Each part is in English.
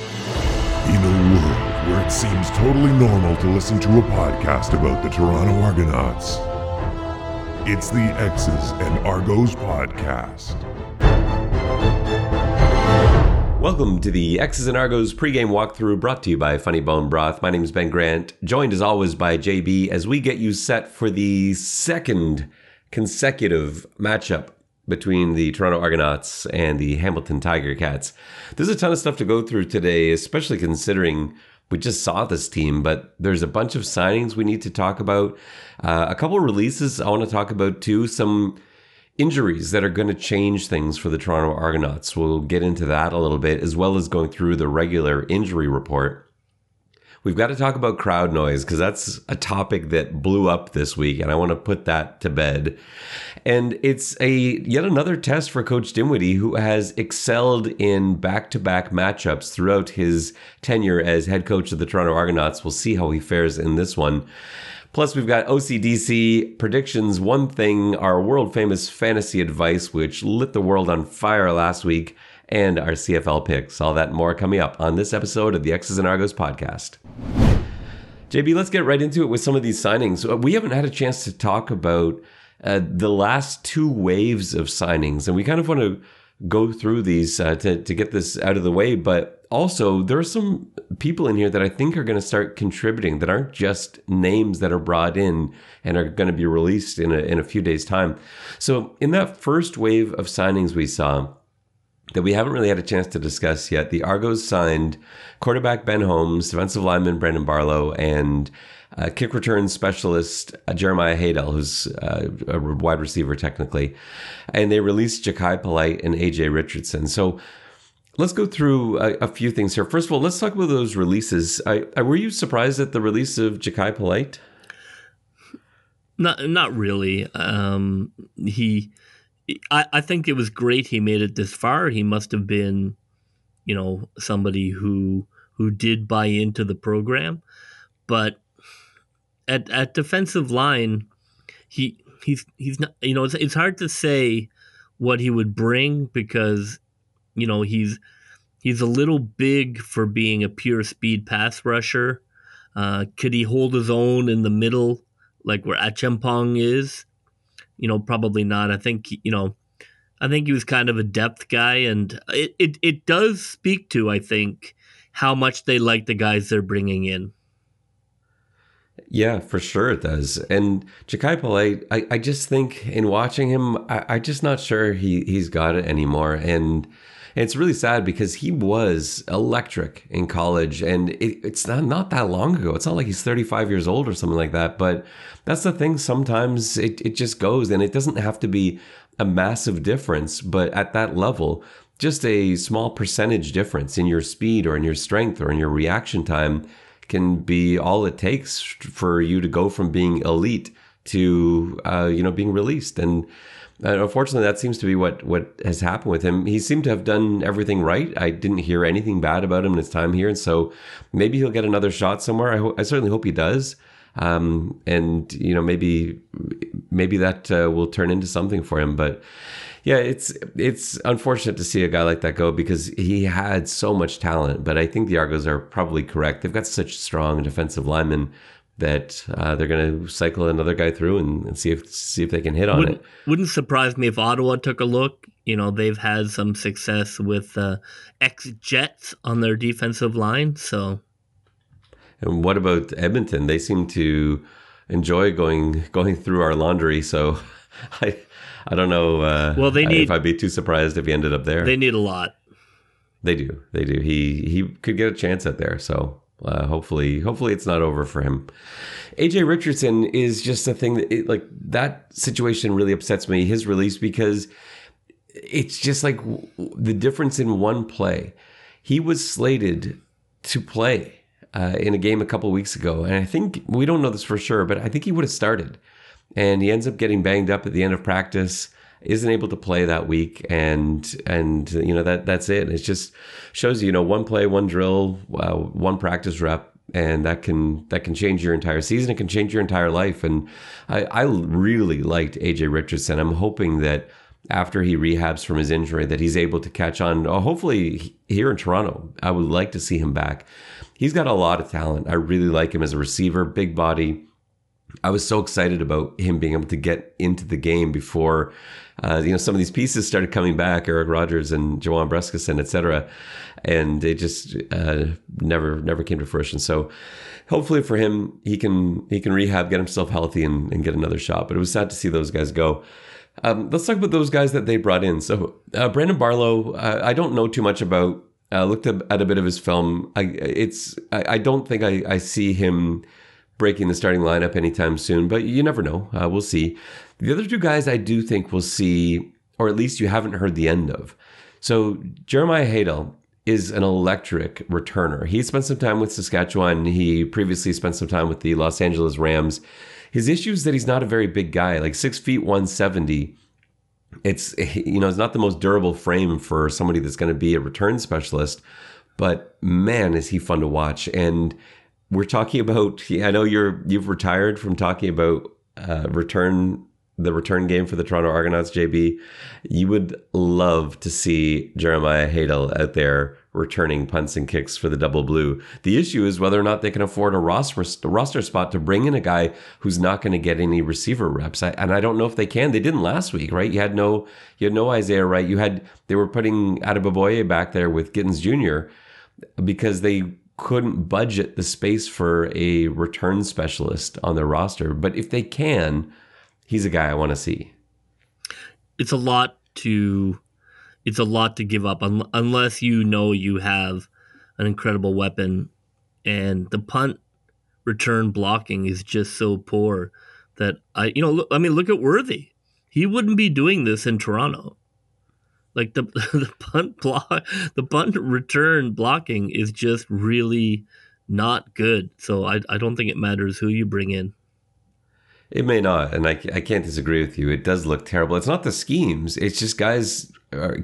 In a world where it seems totally normal to listen to a podcast about the Toronto Argonauts, it's the X's and Argos podcast. Welcome to the X's and Argos pregame walkthrough brought to you by Funny Bone Broth. My name is Ben Grant, joined as always by JB as we get you set for the second consecutive matchup between the Toronto Argonauts and the Hamilton Tiger Cats. There's a ton of stuff to go through today, especially considering we just saw this team, but there's a bunch of signings we need to talk about. Uh, a couple releases I want to talk about too. Some injuries that are going to change things for the Toronto Argonauts. We'll get into that a little bit, as well as going through the regular injury report. We've got to talk about crowd noise because that's a topic that blew up this week, and I want to put that to bed. And it's a yet another test for Coach Dinwiddie, who has excelled in back-to-back matchups throughout his tenure as head coach of the Toronto Argonauts. We'll see how he fares in this one. Plus, we've got OCDC predictions, one thing, our world famous fantasy advice, which lit the world on fire last week, and our CFL picks. All that more coming up on this episode of the X's and Argos podcast. JB, let's get right into it with some of these signings. Uh, we haven't had a chance to talk about uh, the last two waves of signings, and we kind of want to go through these uh, to, to get this out of the way. But also, there are some people in here that I think are going to start contributing that aren't just names that are brought in and are going to be released in a, in a few days' time. So, in that first wave of signings we saw, that we haven't really had a chance to discuss yet. The Argos signed quarterback Ben Holmes, defensive lineman Brandon Barlow, and uh, kick return specialist uh, Jeremiah Haydel, who's uh, a wide receiver technically. And they released Jachai Polite and AJ Richardson. So let's go through a, a, few things here. First of all, let's talk about those releases. I, I, were you surprised at the release of Jachai Polite? Not, not really. Um, he I, I think it was great he made it this far. He must have been, you know, somebody who who did buy into the program. But at at defensive line, he he's he's not you know, it's it's hard to say what he would bring because, you know, he's he's a little big for being a pure speed pass rusher. Uh, could he hold his own in the middle, like where Achempong is? You know, probably not. I think, you know, I think he was kind of a depth guy, and it, it, it does speak to, I think, how much they like the guys they're bringing in. Yeah, for sure it does. And Jachai Polite, I, I just think in watching him, I, I'm just not sure he, he's got it anymore. And it's really sad because he was electric in college and it, it's not, not that long ago. It's not like he's 35 years old or something like that. But that's the thing. Sometimes it, it just goes and it doesn't have to be a massive difference, but at that level, just a small percentage difference in your speed or in your strength or in your reaction time can be all it takes for you to go from being elite to uh, you know being released and uh, unfortunately, that seems to be what what has happened with him. He seemed to have done everything right. I didn't hear anything bad about him in his time here, and so maybe he'll get another shot somewhere. I, ho- I certainly hope he does. Um, and you know, maybe maybe that uh, will turn into something for him. But yeah, it's it's unfortunate to see a guy like that go because he had so much talent. But I think the Argos are probably correct. They've got such strong defensive linemen that uh, they're going to cycle another guy through and, and, see if see if they can hit on wouldn't, it. Wouldn't surprise me if Ottawa took a look. You know, they've had some success with uh, ex Jets on their defensive line. So, and what about Edmonton? They seem to enjoy going going through our laundry. So, I I don't know. Uh, well, they need. If I'd be too surprised if he ended up there. They need a lot. They do. They do. He he could get a chance at there. So uh, hopefully, hopefully it's not over for him. AJ Richardson is just a thing that it, like that situation really upsets me. His release because it's just like the difference in one play. He was slated to play uh, in a game a couple weeks ago, and I think we don't know this for sure, but I think he would have started, and he ends up getting banged up at the end of practice isn't able to play that week and and you know that that's it it just shows you you know one play one drill uh, one practice rep and that can that can change your entire season it can change your entire life and i i really liked aj richardson i'm hoping that after he rehabs from his injury that he's able to catch on. Uh, hopefully, here in Toronto, I would like to see him back. He's got a lot of talent. I really like him as a receiver, big body. I was so excited about him being able to get into the game before, uh, you know, some of these pieces started coming back, Eric Rogers and Juwan Brescacin, et cetera, and it just uh, never never came to fruition. So hopefully for him, he can he can rehab, get himself healthy, and, and get another shot. But it was sad to see those guys go. Um, let's talk about those guys that they brought in. So uh, Brandon Barlow, uh, I don't know too much about. I looked at a bit of his film. I, it's I, I don't think I, I see him breaking the starting lineup anytime soon, but you never know. Uh, we'll see. The other two guys I do think we'll see, or at least you haven't heard the end of. So Jeremiah Haydel is an electric returner. He spent some time with Saskatchewan. He previously spent some time with the Los Angeles Rams. His issue is that he's not a very big guy, like six feet 170. It's you know, it's not the most durable frame for somebody that's going to be a return specialist, but man, is he fun to watch. And we're talking about I know you're you've retired from talking about uh, return the return game for the Toronto Argonauts, JB, you would love to see Jeremiah Haydel out there returning punts and kicks for the double blue. The issue is whether or not they can afford a roster, a roster spot to bring in a guy who's not going to get any receiver reps. I, and I don't know if they can. They didn't last week, right? You had no, you had no Isaiah Wright. You had, they were putting Adeboboye back there with Gittens Jr. because they couldn't budget the space for a return specialist on their roster. But if they can, he's a guy I want to see. It's a lot to it's a lot to give up un- unless you know you have an incredible weapon and the punt return blocking is just so poor that I you know look, I mean look at Worthy. He wouldn't be doing this in Toronto. Like the the punt block the punt return blocking is just really not good. So I I don't think it matters who you bring in. It may not, and I, I can't disagree with you. It does look terrible. It's not the schemes; it's just guys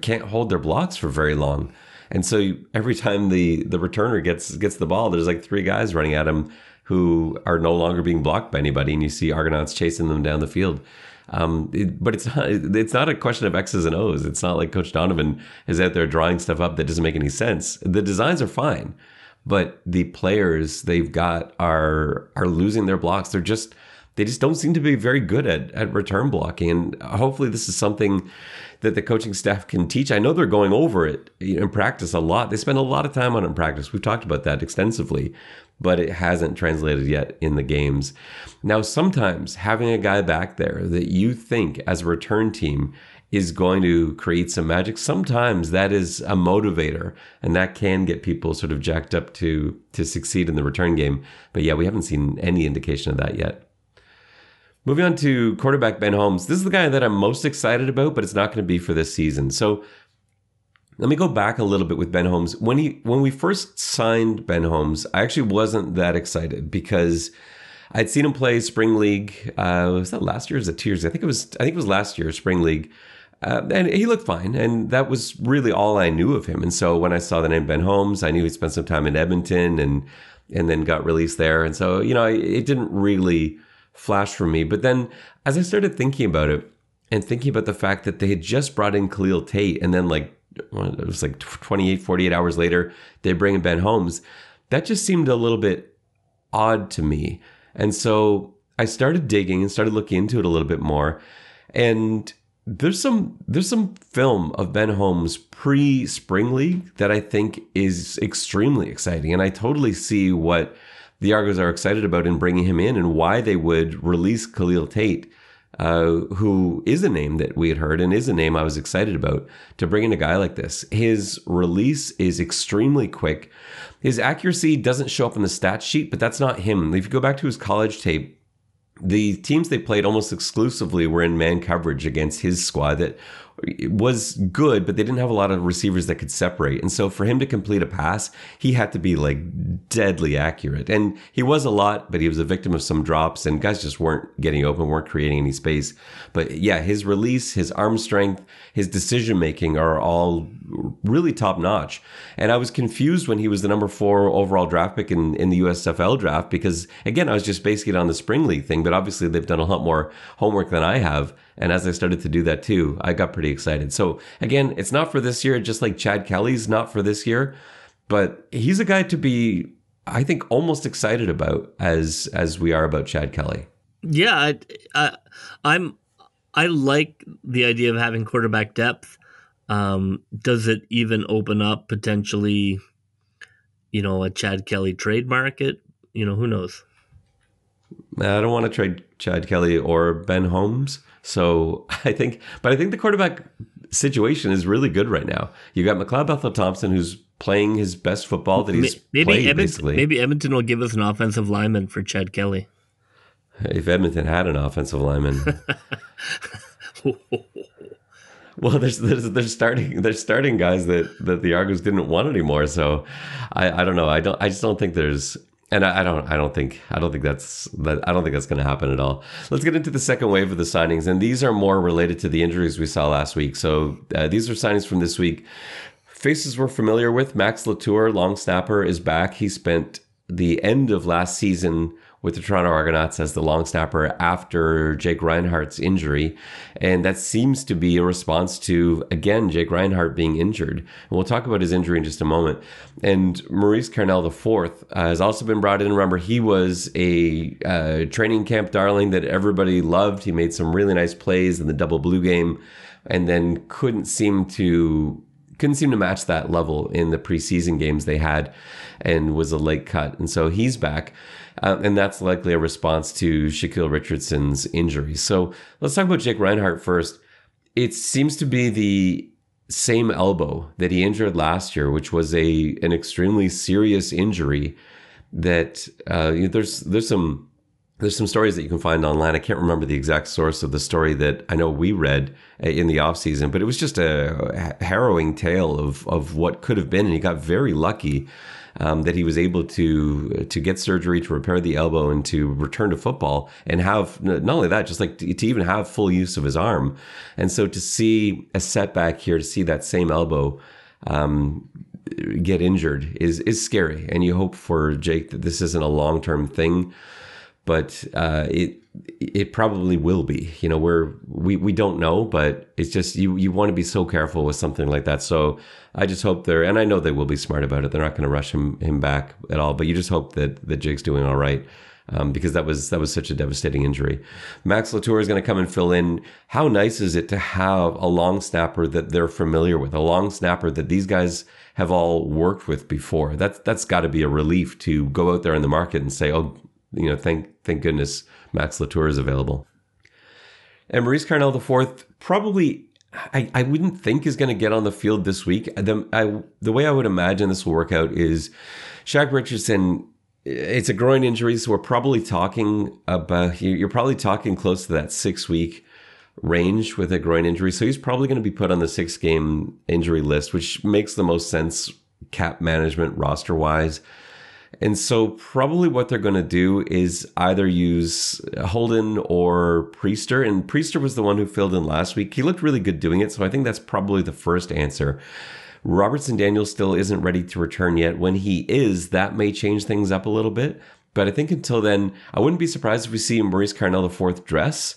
can't hold their blocks for very long, and so every time the the returner gets gets the ball, there's like three guys running at him who are no longer being blocked by anybody, and you see Argonauts chasing them down the field. Um, it, but it's not it's not a question of X's and O's. It's not like Coach Donovan is out there drawing stuff up that doesn't make any sense. The designs are fine, but the players they've got are are losing their blocks. They're just they just don't seem to be very good at, at return blocking. And hopefully, this is something that the coaching staff can teach. I know they're going over it in practice a lot. They spend a lot of time on it in practice. We've talked about that extensively, but it hasn't translated yet in the games. Now, sometimes having a guy back there that you think as a return team is going to create some magic. Sometimes that is a motivator and that can get people sort of jacked up to to succeed in the return game. But yeah, we haven't seen any indication of that yet. Moving on to quarterback Ben Holmes. This is the guy that I'm most excited about, but it's not going to be for this season. So let me go back a little bit with Ben Holmes. When he when we first signed Ben Holmes, I actually wasn't that excited because I'd seen him play spring league. Uh, was that last year? Was it two years? I think it was. I think it was last year, spring league. Uh, and he looked fine, and that was really all I knew of him. And so when I saw the name Ben Holmes, I knew he spent some time in Edmonton, and and then got released there. And so you know, it didn't really flash for me. But then as I started thinking about it and thinking about the fact that they had just brought in Khalil Tate and then like it was like 28, 48 hours later, they bring in Ben Holmes, that just seemed a little bit odd to me. And so I started digging and started looking into it a little bit more. And there's some there's some film of Ben Holmes pre spring league that I think is extremely exciting, and I totally see what the Argos are excited about in bringing him in and why they would release Khalil Tate, uh, who is a name that we had heard and is a name I was excited about to bring in a guy like this. His release is extremely quick. His accuracy doesn't show up in the stat sheet, but that's not him. If you go back to his college tape, the teams they played almost exclusively were in man coverage against his squad that was good, but they didn't have a lot of receivers that could separate. And so for him to complete a pass, he had to be like deadly accurate. And he was a lot, but he was a victim of some drops and guys just weren't getting open, weren't creating any space. But yeah, his release, his arm strength, his decision making are all really top notch. And I was confused when he was the number four overall draft pick in, in the USFL draft because again, I was just basing it on the spring league thing, but obviously they've done a lot more homework than I have And as I started to do that too, I got pretty excited. So again, it's not for this year, just like Chad Kelly's not for this year, but he's a guy to be, I think, almost excited about as as we are about Chad Kelly. Yeah, I, I, I'm. I like the idea of having quarterback depth. Um, does it even open up potentially, you know, a Chad Kelly trade market? You know, who knows? I don't want to trade Chad Kelly or Ben Holmes. So I think, but I think the quarterback situation is really good right now. You got McLeod Bethel Thompson, who's playing his best football that he's maybe played, Edmonton, basically. maybe Edmonton will give us an offensive lineman for Chad Kelly. If Edmonton had an offensive lineman. well, there's, there's they're starting they're starting guys that, that the Argos didn't want anymore. So I, I don't know. I don't I just don't think there's and I, I don't I don't think I don't think that's that I don't think that's going to happen at all. Let's get into the second wave of the signings, and these are more related to the injuries we saw last week. So uh, these are signings from this week. Faces we're familiar with. Max Latour, long snapper, is back. He spent the end of last season with the Toronto Argonauts as the long snapper after Jake Reinhardt's injury. And that seems to be a response to, again, Jake Reinhardt being injured. And we'll talk about his injury in just a moment. And Maurice Carnell IV uh, has also been brought in. Remember, he was a uh, training camp darling that everybody loved. He made some really nice plays in the double blue game and then couldn't seem to couldn't seem to match that level in the preseason games they had and was a late cut. And so he's back. Uh, and that's likely a response to Shaquille Richardson's injury. So let's talk about Jake Reinhardt first. It seems to be the same elbow that he injured last year, which was a an extremely serious injury. That uh, you know, there's there's some there's some stories that you can find online. I can't remember the exact source of the story that I know we read uh, in the off season, but it was just a harrowing tale of of what could have been, and he got very lucky um, that he was able to to get surgery to repair the elbow and to return to football and have not only that, just like to, to even have full use of his arm. And so to see a setback here, to see that same elbow. Um, get injured is is scary and you hope for Jake that this isn't a long-term thing but uh, it it probably will be. You know, we're we we don't know, but it's just you you want to be so careful with something like that. So I just hope they're and I know they will be smart about it. They're not going to rush him him back at all. But you just hope that that Jake's doing all right. Um, because that was that was such a devastating injury. Max Latour is going to come and fill in. How nice is it to have a long snapper that they're familiar with, a long snapper that these guys have all worked with before? That's that's got to be a relief to go out there in the market and say, oh, you know, thank thank goodness Max Latour is available. And Maurice Carnell IV probably I, I wouldn't think is going to get on the field this week. The, I, the way I would imagine this will work out is Shaq Richardson. It's a groin injury, so we're probably talking about you're probably talking close to that six week range with a groin injury. So he's probably going to be put on the six game injury list, which makes the most sense cap management roster wise. And so, probably what they're going to do is either use Holden or Priester. And Priester was the one who filled in last week. He looked really good doing it. So, I think that's probably the first answer. Robertson Daniels still isn't ready to return yet. When he is, that may change things up a little bit. But I think until then, I wouldn't be surprised if we see Maurice Carnell the fourth dress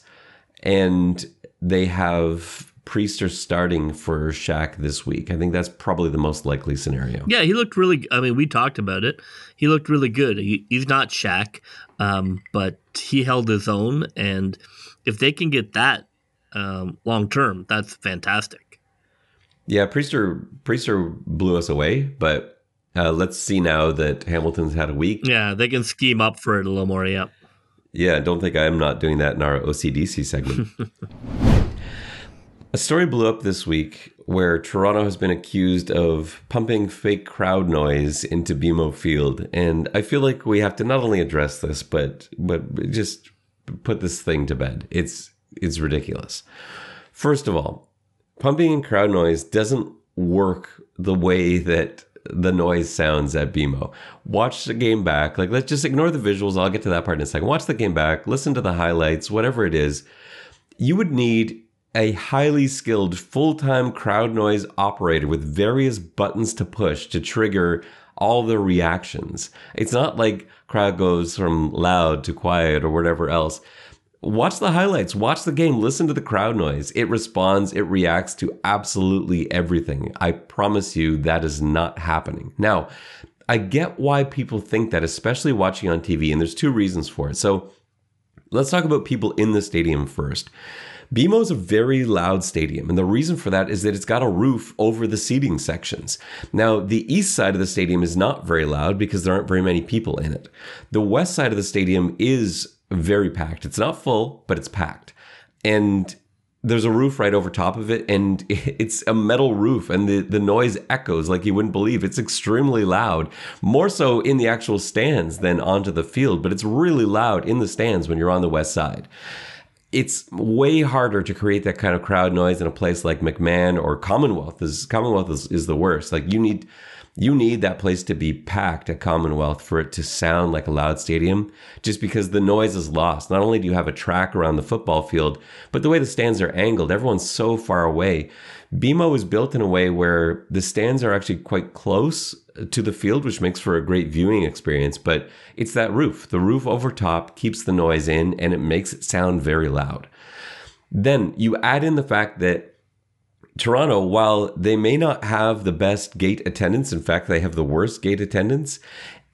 and they have Priester starting for Shaq this week. I think that's probably the most likely scenario. Yeah, he looked really. I mean, we talked about it. He looked really good. He, he's not Shaq, um, but he held his own. And if they can get that um, long term, that's fantastic. Yeah, Priester Priester blew us away, but uh, let's see now that Hamilton's had a week. Yeah, they can scheme up for it a little more. Yeah. Yeah, don't think I'm not doing that in our OCDC segment. A story blew up this week where Toronto has been accused of pumping fake crowd noise into BMO Field, and I feel like we have to not only address this, but but just put this thing to bed. It's it's ridiculous. First of all, pumping in crowd noise doesn't work the way that the noise sounds at BMO. Watch the game back. Like let's just ignore the visuals. I'll get to that part in a second. Watch the game back. Listen to the highlights. Whatever it is, you would need a highly skilled full time crowd noise operator with various buttons to push to trigger all the reactions. It's not like crowd goes from loud to quiet or whatever else. watch the highlights, watch the game, listen to the crowd noise. It responds, it reacts to absolutely everything. I promise you that is not happening. Now, I get why people think that, especially watching on TV, and there's two reasons for it. So let's talk about people in the stadium first. BMO is a very loud stadium, and the reason for that is that it's got a roof over the seating sections. Now, the east side of the stadium is not very loud because there aren't very many people in it. The west side of the stadium is very packed. It's not full, but it's packed. And there's a roof right over top of it and it's a metal roof and the, the noise echoes like you wouldn't believe it's extremely loud more so in the actual stands than onto the field but it's really loud in the stands when you're on the west side it's way harder to create that kind of crowd noise in a place like mcmahon or commonwealth is commonwealth is, is the worst. Like you need you need that place to be packed at Commonwealth for it to sound like a loud stadium, just because the noise is lost. Not only do you have a track around the football field, but the way the stands are angled, everyone's so far away. BMO is built in a way where the stands are actually quite close to the field, which makes for a great viewing experience. But it's that roof. The roof over top keeps the noise in and it makes it sound very loud. Then you add in the fact that Toronto, while they may not have the best gate attendance, in fact, they have the worst gate attendance,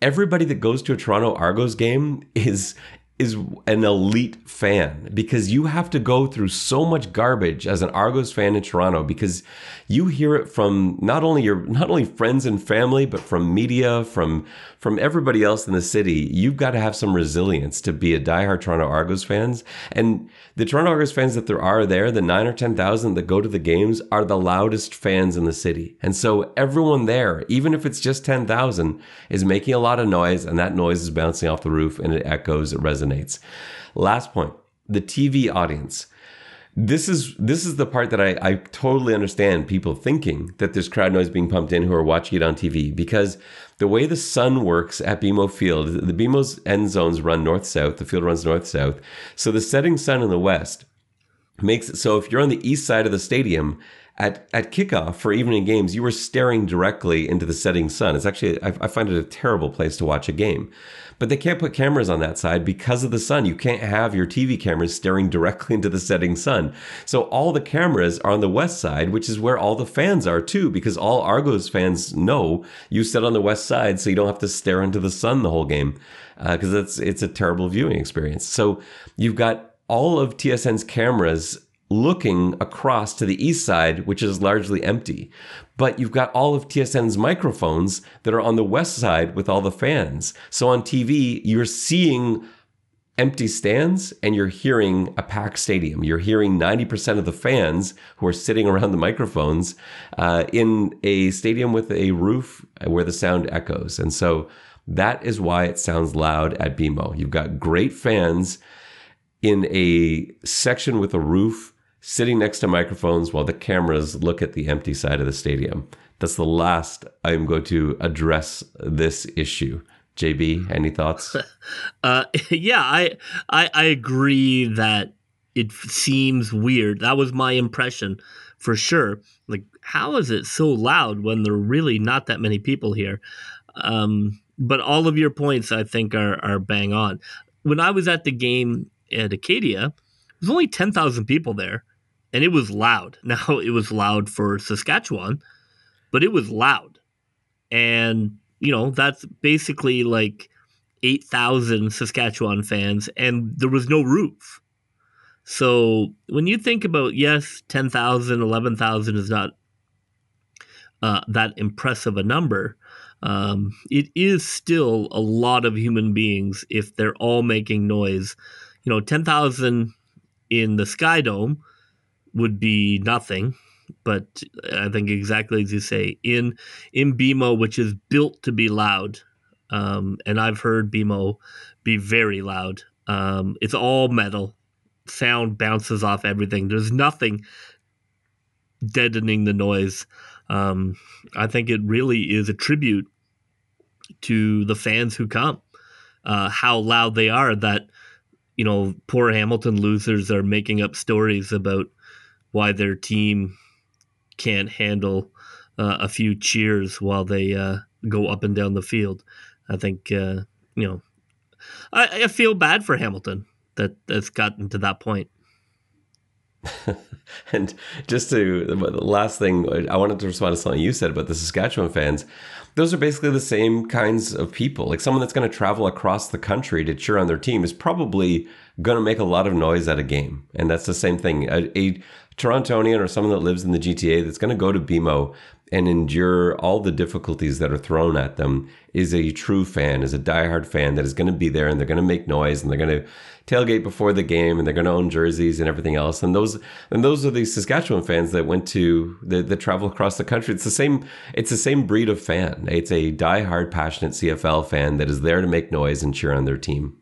everybody that goes to a Toronto Argos game is is an elite fan because you have to go through so much garbage as an Argos fan in Toronto because you hear it from not only your not only friends and family but from media from from everybody else in the city. You've got to have some resilience to be a diehard Toronto Argos fans. And the Toronto Argos fans that there are there the 9 or 10,000 that go to the games are the loudest fans in the city. And so everyone there even if it's just 10,000 is making a lot of noise and that noise is bouncing off the roof and it echoes it resonates. Last point the TV audience this is this is the part that I, I totally understand people thinking that there's crowd noise being pumped in who are watching it on TV because the way the sun works at BMO Field, the BMO's end zones run north south, the field runs north south. So the setting sun in the west makes it so if you're on the east side of the stadium at, at kickoff for evening games, you are staring directly into the setting sun. It's actually, I, I find it a terrible place to watch a game. But they can't put cameras on that side because of the sun. You can't have your TV cameras staring directly into the setting sun. So all the cameras are on the west side, which is where all the fans are too, because all Argos fans know you sit on the west side so you don't have to stare into the sun the whole game because uh, it's, it's a terrible viewing experience. So you've got all of TSN's cameras looking across to the east side, which is largely empty. But you've got all of TSN's microphones that are on the west side with all the fans. So on TV, you're seeing empty stands and you're hearing a packed stadium. You're hearing 90% of the fans who are sitting around the microphones uh, in a stadium with a roof where the sound echoes. And so that is why it sounds loud at BMO. You've got great fans in a section with a roof sitting next to microphones while the cameras look at the empty side of the stadium. That's the last I'm going to address this issue. JB, any thoughts? uh, yeah, I, I I agree that it seems weird. That was my impression for sure. Like, how is it so loud when there are really not that many people here? Um, but all of your points, I think, are are bang on. When I was at the game at Acadia, there's only ten thousand people there, and it was loud. Now it was loud for Saskatchewan, but it was loud. And, you know, that's basically like 8,000 Saskatchewan fans, and there was no roof. So when you think about, yes, 10,000, 11,000 is not uh, that impressive a number, um, it is still a lot of human beings if they're all making noise. You know, 10,000 in the Sky Dome would be nothing. But I think exactly as you say, in in BMO, which is built to be loud, um, and I've heard BMO be very loud. Um, it's all metal. Sound bounces off everything. There's nothing deadening the noise. Um, I think it really is a tribute to the fans who come. Uh, how loud they are that you know poor Hamilton losers are making up stories about why their team can't handle uh, a few cheers while they uh, go up and down the field. I think uh, you know I, I, feel bad for Hamilton that that's gotten to that point. and just to the last thing, I wanted to respond to something you said about the Saskatchewan fans. Those are basically the same kinds of people. Like someone that's going to travel across the country to cheer on their team is probably going to make a lot of noise at a game. And that's the same thing. A, a Torontonian or someone that lives in the GTA that's going to go to BMO and endure all the difficulties that are thrown at them is a true fan, is a diehard fan that is going to be there and they're going to make noise and they're going to tailgate before the game and they're going to own jerseys and everything else. And those and those are the Saskatchewan fans that went to the, the travel across the country. It's the same. It's the same breed of fan. It's a diehard, passionate CFL fan that is there to make noise and cheer on their team.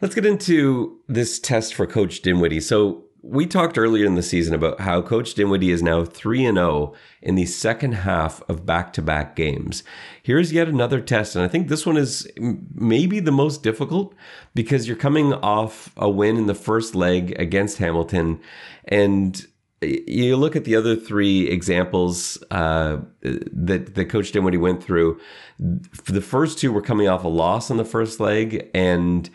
Let's get into this test for Coach Dinwiddie. So we talked earlier in the season about how Coach Dinwiddie is now 3 and 0 in the second half of back-to-back games. Here's yet another test and I think this one is maybe the most difficult because you're coming off a win in the first leg against Hamilton and you look at the other three examples uh, that that Coach Dinwiddie went through. The first two were coming off a loss on the first leg, and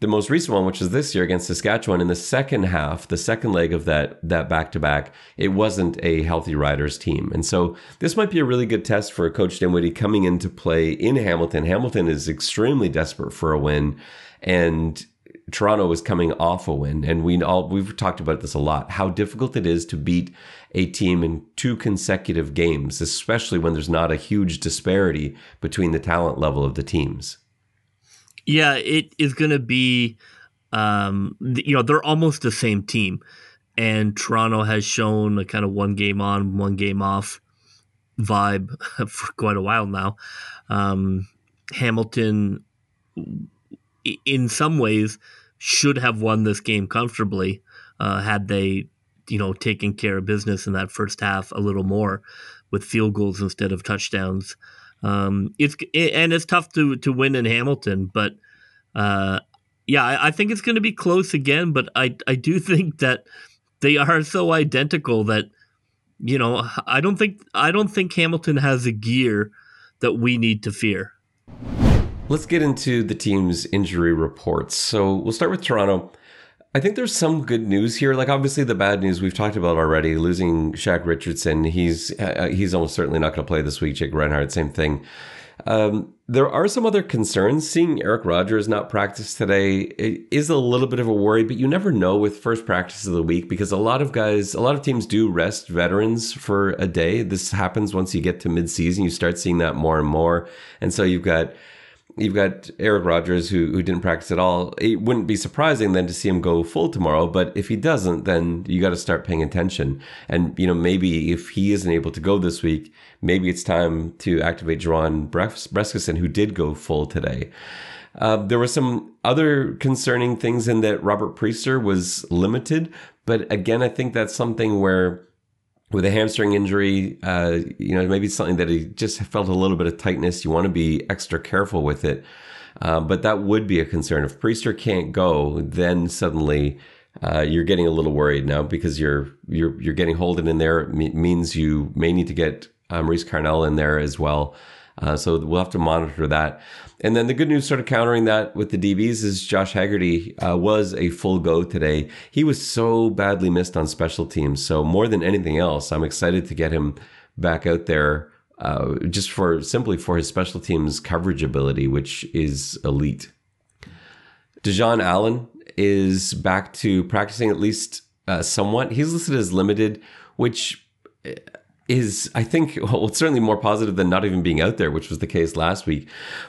the most recent one, which is this year against Saskatchewan, in the second half, the second leg of that that back to back, it wasn't a healthy Riders team, and so this might be a really good test for Coach Dinwiddie coming into play in Hamilton. Hamilton is extremely desperate for a win, and Toronto is coming off a win, and we all we've talked about this a lot. How difficult it is to beat a team in two consecutive games, especially when there's not a huge disparity between the talent level of the teams. Yeah, it is going to be, um, you know, they're almost the same team. And Toronto has shown a kind of one game on, one game off vibe for quite a while now. Um, Hamilton, in some ways, should have won this game comfortably uh, had they, you know, taken care of business in that first half a little more with field goals instead of touchdowns. Um, it's and it's tough to to win in Hamilton, but uh, yeah, I, I think it's going to be close again. But I I do think that they are so identical that you know I don't think I don't think Hamilton has a gear that we need to fear. Let's get into the team's injury reports. So we'll start with Toronto. I think there's some good news here. Like obviously the bad news we've talked about already. Losing Shaq Richardson, he's uh, he's almost certainly not going to play this week. Jake Reinhardt, same thing. Um, there are some other concerns. Seeing Eric Rogers not practice today is a little bit of a worry, but you never know with first practice of the week because a lot of guys, a lot of teams do rest veterans for a day. This happens once you get to midseason. You start seeing that more and more, and so you've got you've got Eric Rogers who who didn't practice at all. It wouldn't be surprising then to see him go full tomorrow, but if he doesn't, then you got to start paying attention. And you know maybe if he isn't able to go this week, maybe it's time to activate Juwan Brescacin, who did go full today. Uh, there were some other concerning things in that Robert Priester was limited, but again, I think that's something where with a hamstring injury, uh, you know, maybe something that he just felt a little bit of tightness. You want to be extra careful with it. Uh, but that would be a concern. If Priester can't go, then suddenly uh, you're getting a little worried now because you're you're you're getting Holden in there. It means you may need to get um, Maurice Carnell in there as well. Uh, so we'll have to monitor that. And then the good news, sort of countering that with the DBs, is Josh Haggerty uh, was a full go today. He was so badly missed on special teams. So more than anything else, I'm excited to get him back out there. Uh, just for simply for his special teams coverage ability, which is elite. Dejon Allen is back to practicing at least uh, somewhat. He's listed as limited, which is, I think, well, it's certainly more positive than not even being out there, which was the case last week.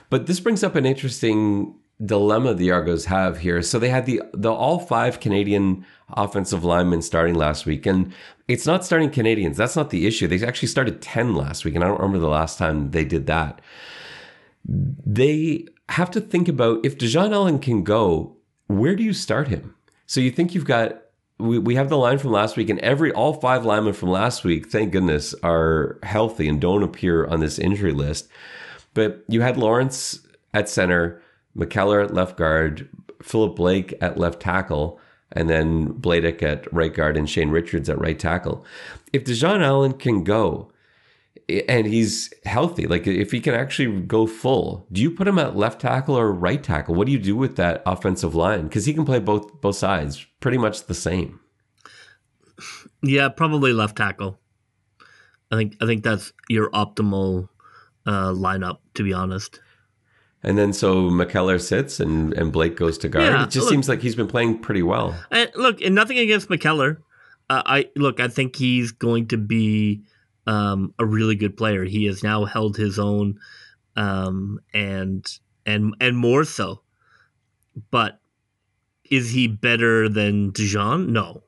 But this brings up an interesting dilemma the Argos have here. So they had the the all five Canadian offensive linemen starting last week, and it's not starting Canadians. That's not the issue. They actually started ten last week, and I don't remember the last time they did that. They have to think about if Dejon Allen can go, where do you start him? So you think you've got we, we have the line from last week, and every all five linemen from last week, thank goodness, are healthy and don't appear on this injury list. But you had Lawrence at center, McKellar at left guard, Philip Blake at left tackle, and then Bladek at right guard and Shane Richards at right tackle. If Dejon Allen can go, and he's healthy. Like if he can actually go full, do you put him at left tackle or right tackle? What do you do with that offensive line? Because he can play both both sides, pretty much the same. Yeah, probably left tackle. I think I think that's your optimal uh, lineup, to be honest. And then so McKellar sits and, and Blake goes to guard. Yeah, it just look- seems like he's been playing pretty well. And look, and nothing against McKellar. Uh, I look, I think he's going to be um, a really good player. He has now held his own, um, and and and more so. But is he better than Dejon? No.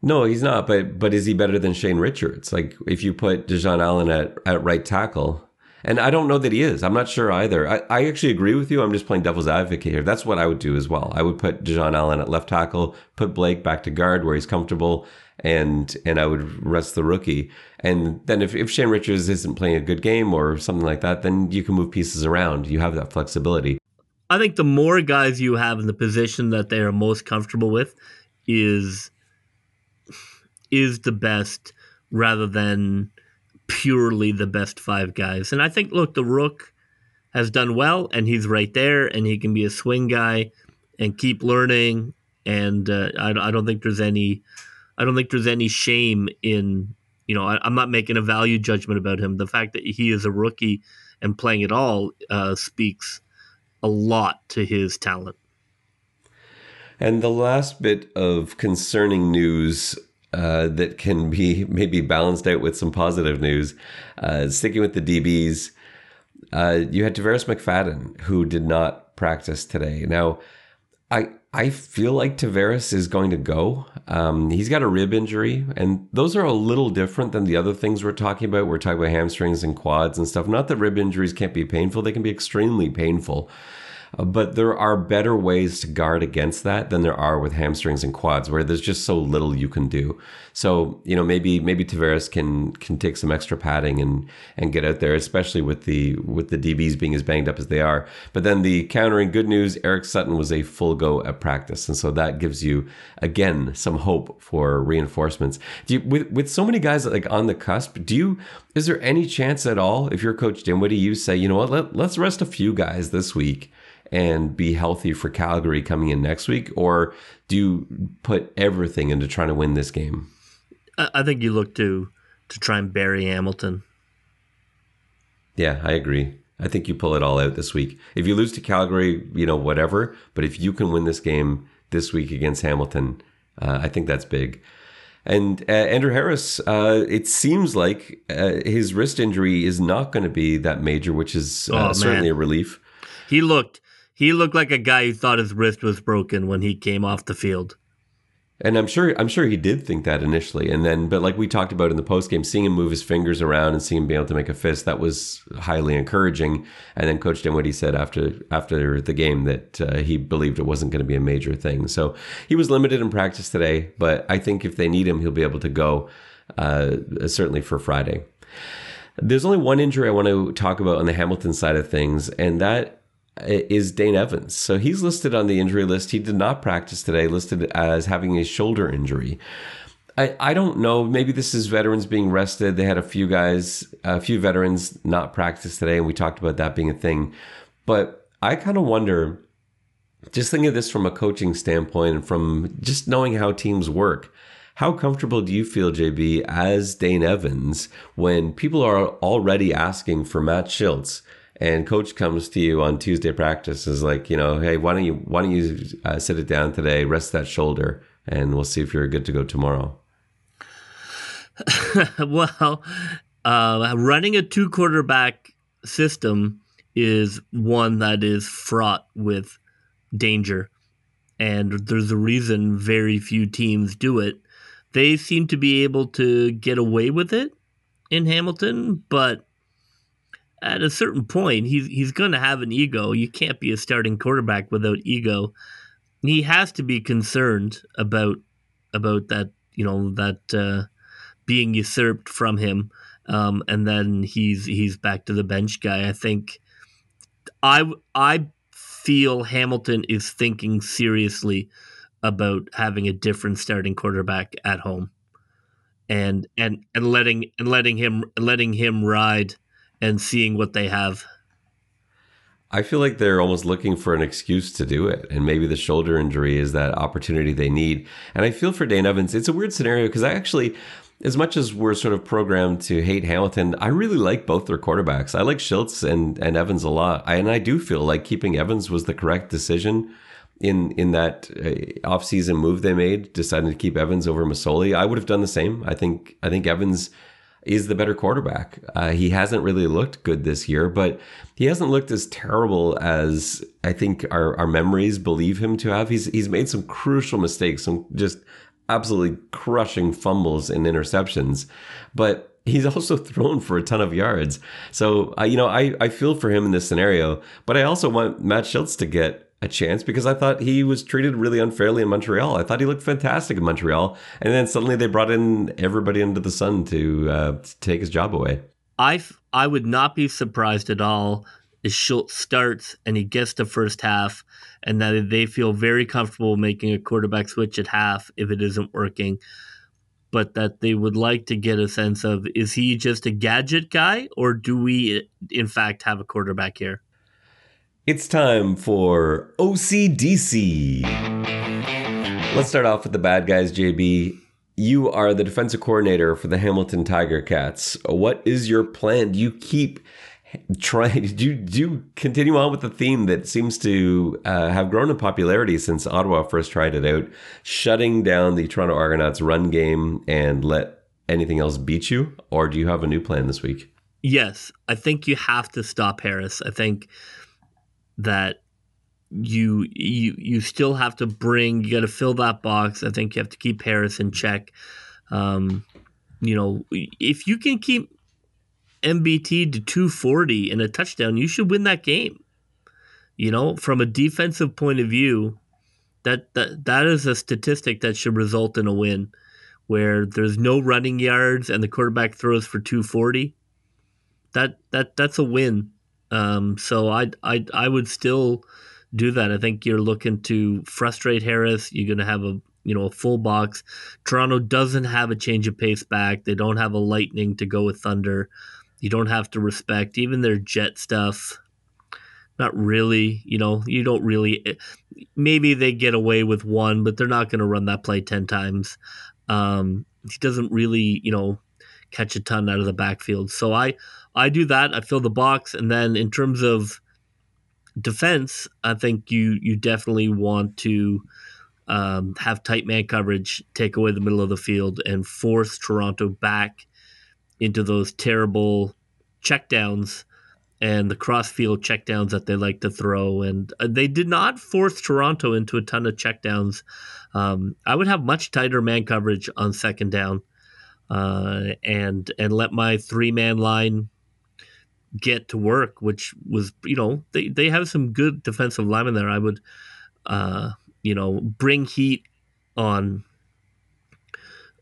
No, he's not. But but is he better than Shane Richards? Like if you put Dejon Allen at, at right tackle, and I don't know that he is. I'm not sure either. I, I actually agree with you. I'm just playing devil's advocate here. That's what I would do as well. I would put Dejon Allen at left tackle, put Blake back to guard where he's comfortable, and and I would rest the rookie. And then if, if Shane Richards isn't playing a good game or something like that, then you can move pieces around. You have that flexibility. I think the more guys you have in the position that they are most comfortable with is is the best rather than purely the best five guys. And I think look, the Rook has done well and he's right there and he can be a swing guy and keep learning and uh, I, I don't think there's any I don't think there's any shame in you know I, I'm not making a value judgment about him. The fact that he is a rookie and playing at all uh, speaks a lot to his talent. And the last bit of concerning news uh, that can be maybe balanced out with some positive news, uh, sticking with the DBs, uh, you had Tarvarus McFadden who did not practice today. Now, I I feel like Tarvarus is going to go. Um, he's got a rib injury, and those are a little different than the other things we're talking about. We're talking about hamstrings and quads and stuff. Not that rib injuries can't be painful; they can be extremely painful. Uh, but there are better ways to guard against that than there are with hamstrings and quads, where there's just so little you can do. So you know maybe maybe Tarvarus can can take some extra padding and and get out there, especially with the with the DBs being as banged up as they are. But then the countering good news, Eric Sutton was a full go at practice, and so that gives you again some hope for reinforcements. Do you, with with so many guys like on the cusp, do you is there any chance at all if you're Coach Dinwiddie, you say you know what let, let's rest a few guys this week and be healthy for Calgary coming in next week? Or do you put everything into trying to win this game? I, think you look to to try and bury Hamilton. Yeah, I agree. I think you pull it all out this week. If you lose to Calgary, you know, whatever. But if you can win this game this week against Hamilton, uh, I think that's big. And uh, Andrew Harris, uh, it seems like uh, his wrist injury is not going to be that major, which is Oh, uh, man. certainly a relief. He looked he looked like a guy who thought his wrist was broken when he came off the field. And I'm sure I'm sure he did think that initially, and then but like we talked about in the post game, seeing him move his fingers around and seeing him be able to make a fist, that was highly encouraging. And then Coach Dinwiddie said after after the game that uh, he believed it wasn't going to be a major thing. So he was limited in practice today, but I think if they need him, he'll be able to go uh, certainly for Friday. There's only one injury I want to talk about on the Hamilton side of things, and that is Dane Evans. So he's listed on the injury list. He did not practice today, listed as having a shoulder injury. I, I don't know. Maybe this is veterans being rested. They had a few guys, a few veterans not practice today, and we talked about that being a thing. But I kind of wonder, just think of this from a coaching standpoint and from just knowing how teams work, how comfortable do you feel, JB, as Dane Evans, when people are already asking for Matt Shiltz? And coach comes to you on Tuesday practice is like, you know, hey, why don't you why don't you uh, sit it down today, rest that shoulder, and we'll see if you're good to go tomorrow. well, uh, running a two quarterback system is one that is fraught with danger. And there's a reason very few teams do it. They seem to be able to get away with it in Hamilton, but at a certain point, he's, he's going to have an ego. You can't be a starting quarterback without ego. He has to be concerned about about that, you know, that uh, being usurped from him, um, and then he's he's back to the bench guy. I think I I feel Hamilton is thinking seriously about having a different starting quarterback at home. and and and letting and letting him letting him ride and seeing what they have. I feel like they're almost looking for an excuse to do it. And maybe the shoulder injury is that opportunity they need. And I feel for Dane Evans, it's a weird scenario because I actually, as much as we're sort of programmed to hate Hamilton, I really like both their quarterbacks. I like Schultz and, and Evans a lot. I, and I do feel like keeping Evans was the correct decision in in that uh, offseason move they made, deciding to keep Evans over Masoli. I would have done the same. I think I think Evans is the better quarterback. Uh, he hasn't really looked good this year, but he hasn't looked as terrible as I think our, our memories believe him to have. He's he's made some crucial mistakes, some just absolutely crushing fumbles and interceptions, but he's also thrown for a ton of yards. So uh, you know, I I feel for him in this scenario, but I also want Matt Shiltz to get a chance because I thought he was treated really unfairly in Montreal. I thought he looked fantastic in Montreal, and then suddenly they brought in everybody under the sun to, uh, to take his job away. I I would not be surprised at all if Shiltz starts and he gets the first half, and that they feel very comfortable making a quarterback switch at half if it isn't working. But that they would like to get a sense of is he just a gadget guy, or do we in fact have a quarterback here? It's time for OCDC. Let's start off with the bad guys, JB. You are the defensive coordinator for the Hamilton Tiger Cats. What is your plan? Do you keep trying? Do you, do you continue on with the theme that seems to uh, have grown in popularity since Ottawa first tried it out, shutting down the Toronto Argonauts' run game and let anything else beat you? Or do you have a new plan this week? Yes, I think you have to stop Harris. I think that you you you still have to bring you got to fill that box. I think you have to keep Harris in check. Um, you know, if you can keep MBT to 240 and a touchdown, you should win that game. You know, from a defensive point of view, that that that is a statistic that should result in a win where there's no running yards and the quarterback throws for 240. That that that's a win um, so I I I would still do that. I think you're looking to frustrate Harris. You're going to have a you know a full box. Toronto doesn't have a change of pace back. They don't have a lightning to go with Thunder. You don't have to respect even their jet stuff. Not really, you know, you don't really. Eh, maybe they get away with one, but they're not going to run that play ten times. Um, he doesn't really, you know, catch a ton out of the backfield. So I I do that. I fill the box, and then in terms of defense, I think you you definitely want to um, have tight man coverage, take away the middle of the field, and force Toronto back into those terrible checkdowns and the cross crossfield checkdowns that they like to throw. And uh, they did not force Toronto into a ton of checkdowns. Um, I would have much tighter man coverage on second down, uh, and and let my three man line get to work, which was you know they they have some good defensive linemen there. I would uh, you know bring heat on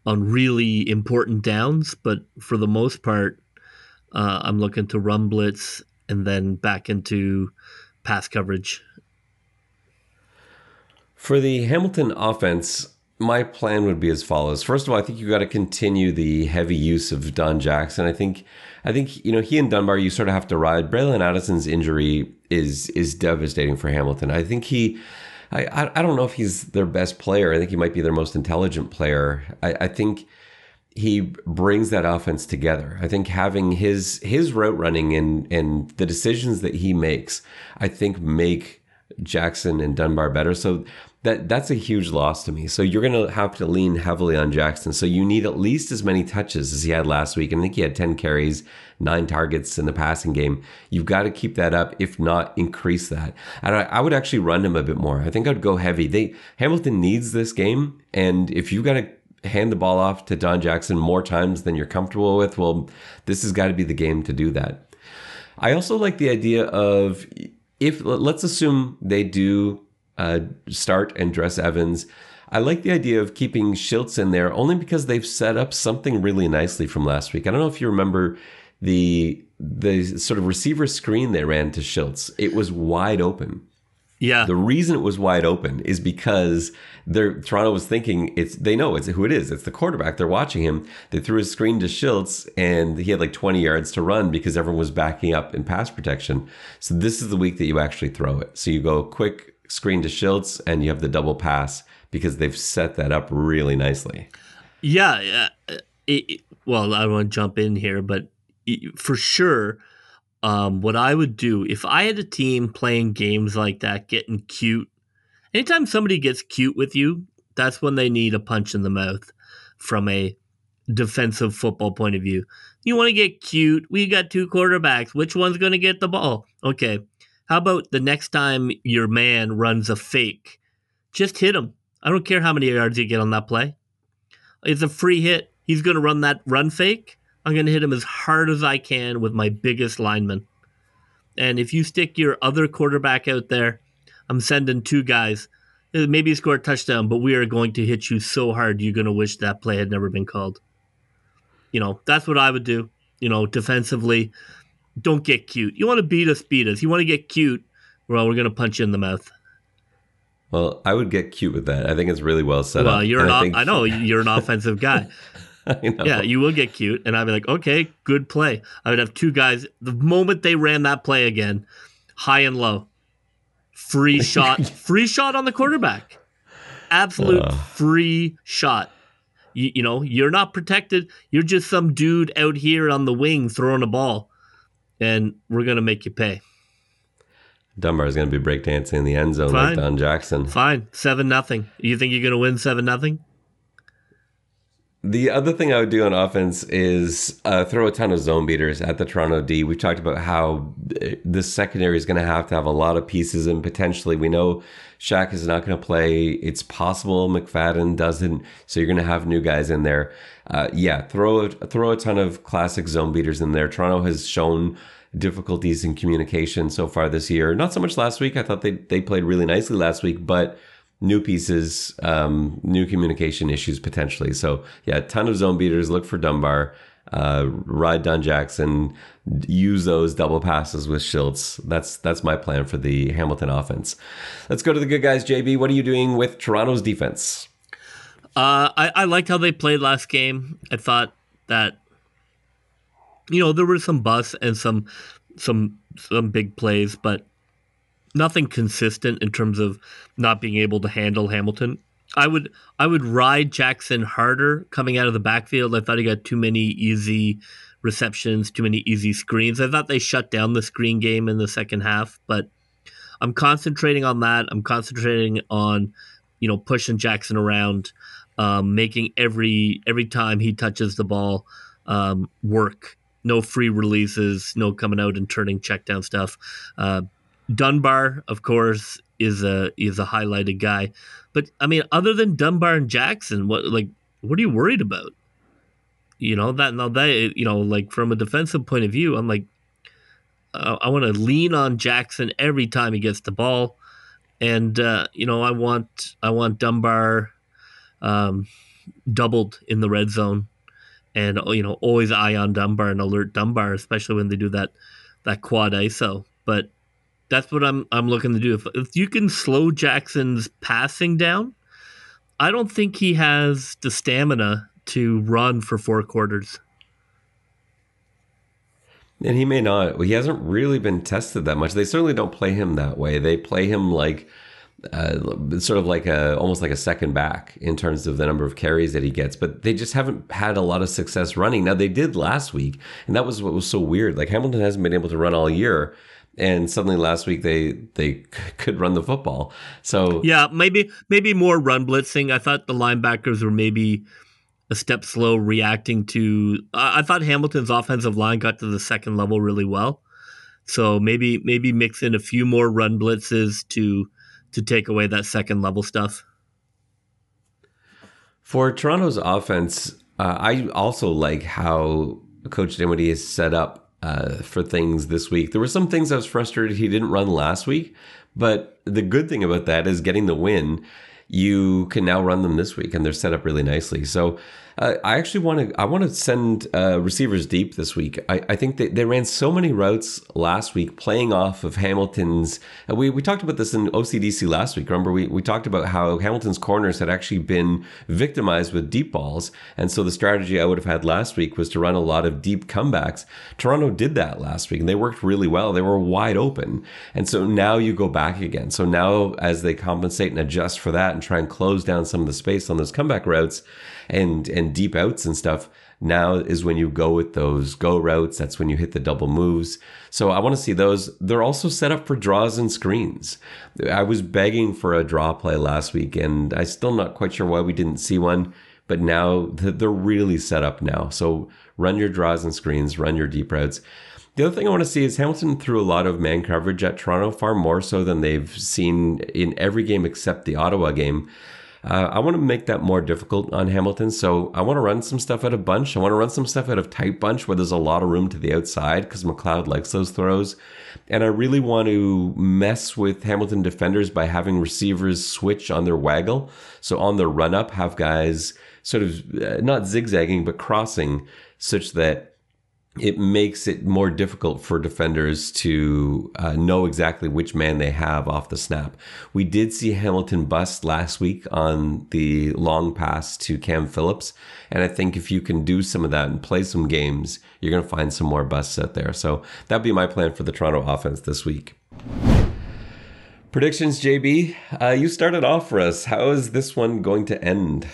on really important downs, but for the most part, uh, I'm looking to run blitz and then back into pass coverage. For the Hamilton offense, my plan would be as follows. First of all, I think you got to continue the heavy use of Don Jackson. I think I think you know he and Dunbar you sort of have to ride. Bralon Addison's injury is is devastating for Hamilton. I think he. I, I don't know if he's their best player. I think he might be their most intelligent player. I, I think he brings that offense together. I think having his his route running and and the decisions that he makes, I think make Jackson and Dunbar better. So that that's a huge loss to me. So you're going to have to lean heavily on Jackson. So you need at least as many touches as he had last week. And I think he had 10 carries, nine targets in the passing game. You've got to keep that up, if not increase that. And I, I would actually run him a bit more. I think I'd go heavy. They Hamilton needs this game, and if you've got to hand the ball off to Don Jackson more times than you're comfortable with, well, this has got to be the game to do that. I also like the idea of if let's assume they do uh, start and dress Evans. I like the idea of keeping Shiltz in there only because they've set up something really nicely from last week. I don't know if you remember the the sort of receiver screen they ran to Shiltz. It was wide open. Yeah. The reason it was wide open is because they're, Toronto was thinking it's they know it's who it is. It's the quarterback. They're watching him. They threw a screen to Shiltz and he had like 20 yards to run because everyone was backing up in pass protection. So this is the week that you actually throw it. So you go quick screen to Shiltz and you have the double pass because they've set that up really nicely. Yeah. Uh, it, well, I don't want to jump in here, but for sure, um, what I would do if I had a team playing games like that, getting cute. Anytime somebody gets cute with you, that's when they need a punch in the mouth from a defensive football point of view. You want to get cute. We got two quarterbacks. Which one's going to get the ball? Okay. How about the next time your man runs a fake? Just hit him. I don't care how many yards you get on that play. It's a free hit. He's going to run that run fake. I'm going to hit him as hard as I can with my biggest lineman. And if you stick your other quarterback out there, I'm sending two guys. Uh, maybe score a touchdown, but we are going to hit you so hard you're going to wish that play had never been called. You know, that's what I would do. You know, defensively, don't get cute. You want to beat us, beat us. You want to get cute, well, we're going to punch you in the mouth. Well, I would get cute with that. I think it's really well set well, up. Well, you're and an. I, think- I know you're an offensive guy. Yeah, you will get cute, and I'd be like, okay, good play. I would have two guys. The moment they ran that play again, high and low, free shot, free shot on the quarterback, absolute Uh. free shot. You, you know, you're not protected. You're just some dude out here on the wing throwing a ball, and we're gonna make you pay. Dunbar is going to be breakdancing in the end zone Fine. like Don Jackson. Fine, seven nothing. You think you're gonna win seven nothing? The other thing I would do on offense is uh, throw a ton of zone beaters at the Toronto D. We've talked about how uh, this secondary is going to have to have a lot of pieces, and potentially we know Shaq is not going to play. It's possible McFadden doesn't, so you're going to have new guys in there. Uh, yeah, throw a, throw a ton of classic zone beaters in there. Toronto has shown difficulties in communication so far this year. Not so much last week. I thought they they played really nicely last week, but new pieces, um, new communication issues potentially. So yeah, ton of zone beaters. Look for Dunbar. Uh, ride Don Jackson. Use those double passes with Shiltz. That's that's my plan for the Hamilton offense. Let's go to the good guys. JB, what are you doing with Toronto's defense? Uh, I, I liked how they played last game. I thought that you know there were some busts and some some some big plays, but nothing consistent in terms of not being able to handle Hamilton. I would I would ride Jackson harder coming out of the backfield. I thought he got too many easy receptions, too many easy screens. I thought they shut down the screen game in the second half, but I'm concentrating on that. I'm concentrating on you know pushing Jackson around, um, making every every time he touches the ball um, work. No free releases, no coming out and turning check down stuff. Uh, Dunbar, of course, is a is a highlighted guy. But I mean, other than Dunbar and Jackson, what like what are you worried about? You know that now that you know, like from a defensive point of view, I'm like, uh, I want to lean on Jackson every time he gets the ball, and uh, you know, I want I want Dunbar um, doubled in the red zone, and you know, always eye on Dunbar and alert Dunbar, especially when they do that that quad ISO. But that's what I'm I'm looking to do. If if you can slow Jackson's passing down, I don't think he has the stamina to run for four quarters. And he may not. He hasn't really been tested that much. They certainly don't play him that way. They play him like uh, sort of like a almost like a second back in terms of the number of carries that he gets. But they just haven't had a lot of success running. Now they did last week, and that was what was so weird. Like Hamilton hasn't been able to run all year. And suddenly last week they they could run the football. So Yeah, maybe maybe more run blitzing. I thought the linebackers were maybe a step slow reacting to. I I thought Hamilton's offensive line got to the second level really well, so maybe maybe mix in a few more run blitzes to to take away that second level stuff. For Toronto's offense, uh, I also like how Coach Dinwiddie is set up uh, for things this week. There were some things I was frustrated he didn't run last week, but the good thing about that is getting the win. You can now run them this week, and they're set up really nicely. So Uh, I actually want to. I want to send uh, receivers deep this week. I, I think they, they ran so many routes last week, playing off of Hamilton's. We we talked about this in OCDC last week. Remember, we we talked about how Hamilton's corners had actually been victimized with deep balls, and so the strategy I would have had last week was to run a lot of deep comebacks. Toronto did that last week, and they worked really well. They were wide open, and so now you go back again. So now as they compensate and adjust for that, and try and close down some of the space on those comeback routes and and deep outs and stuff now is when you go with those go routes. That's when you hit the double moves. So i want to see those. They're also set up for draws and screens. I was begging for a draw play last week and i still not quite sure why we didn't see one but now they're really set up now. So run your draws and screens run your deep routes. The other thing I want to see is Hamilton threw a lot of man coverage at Toronto, far more so than they've seen in every game except the Ottawa game. Uh, I want to make that more difficult on Hamilton. So I want to run some stuff out of bunch. I want to run some stuff out of tight bunch where there's a lot of room to the outside because McLeod likes those throws. And I really want to mess with Hamilton defenders by having receivers switch on their waggle. So on their run up, have guys sort of uh, not zigzagging, but crossing such that it makes it more difficult for defenders to uh, know exactly which man they have off the snap. We did see Hamilton bust last week on the long pass to Cam Phillips. And I think if you can do some of that and play some games, you're going to find some more busts out there. So that'd be my plan for the Toronto offense this week. Predictions, JB. Uh, you started off for us. How is this one going to end?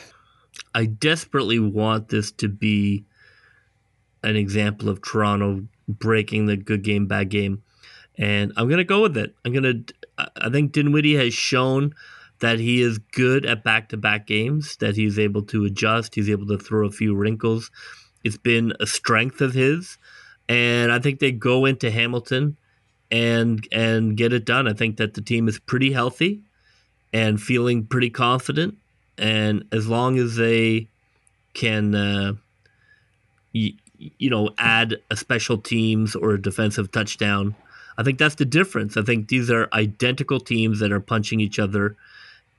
I desperately want this to be an example of Toronto breaking the good game, bad game. And I'm going to go with it. I'm going to, I think Dinwiddie has shown that he is good at back to back games, that he's able to adjust, he's able to throw a few wrinkles. It's been a strength of his. And I think they go into Hamilton and and get it done. I think that the team is pretty healthy and feeling pretty confident. And as long as they can uh, you know, add a special teams or a defensive touchdown. I think that's the difference. I think these are identical teams that are punching each other,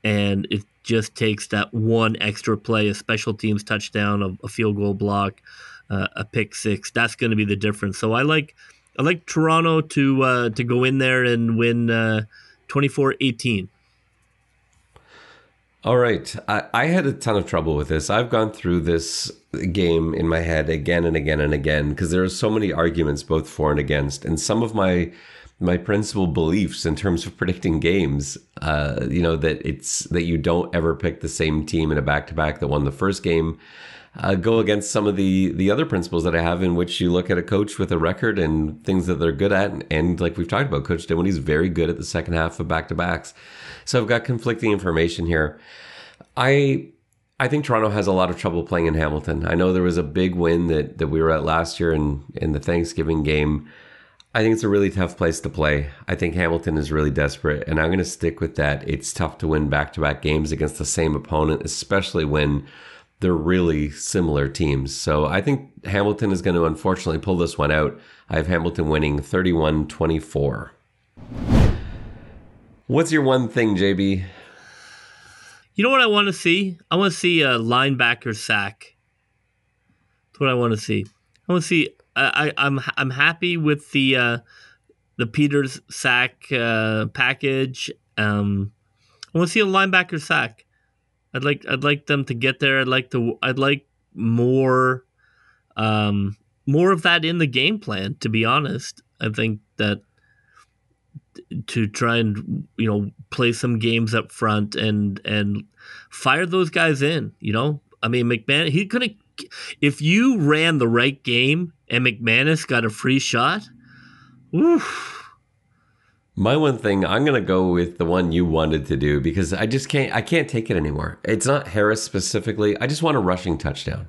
and it just takes that one extra play, a special teams touchdown, a, a field goal block, uh, a pick six. That's going to be the difference. So I like I like Toronto to uh, to go in there and win uh, 24-18. All right. I, I, had a ton of trouble with this. I've gone through this game in my head again and again and again because there are so many arguments both for and against. And some of my my principal beliefs in terms of predicting games, uh, you know, that it's that you don't ever pick the same team in a back to back that won the first game. Uh, go against some of the the other principles that I have in which you look at a coach with a record and things that they're good at, and, and like we've talked about, Coach Dinwiddie's very good at the second half of back to backs. So I've got conflicting information here. I I think Toronto has a lot of trouble playing in Hamilton. I know there was a big win that, that we were at last year in, in the Thanksgiving game. I think it's a really tough place to play. I think Hamilton is really desperate, and I'm going to stick with that. It's tough to win back to back games against the same opponent, especially when they're really similar teams. So I think Hamilton is going to unfortunately pull this one out. I have Hamilton winning 31 24. What's your one thing, JB? You know what I want to see? I want to see a linebacker sack. That's what I want to see. I want to see. I, I am I'm, I'm happy with the uh, the Peters sack uh, package. Um, I want to see a linebacker sack. I'd like I'd like them to get there. I'd like to I'd like more um, more of that in the game plan. To be honest, I think that to try and you know play some games up front and and fire those guys in. You know, I mean McMahon he could have if you ran the right game and McManis got a free shot. Oof. My one thing, I'm gonna go with the one you wanted to do because I just can't. I can't take it anymore. It's not Harris specifically. I just want a rushing touchdown.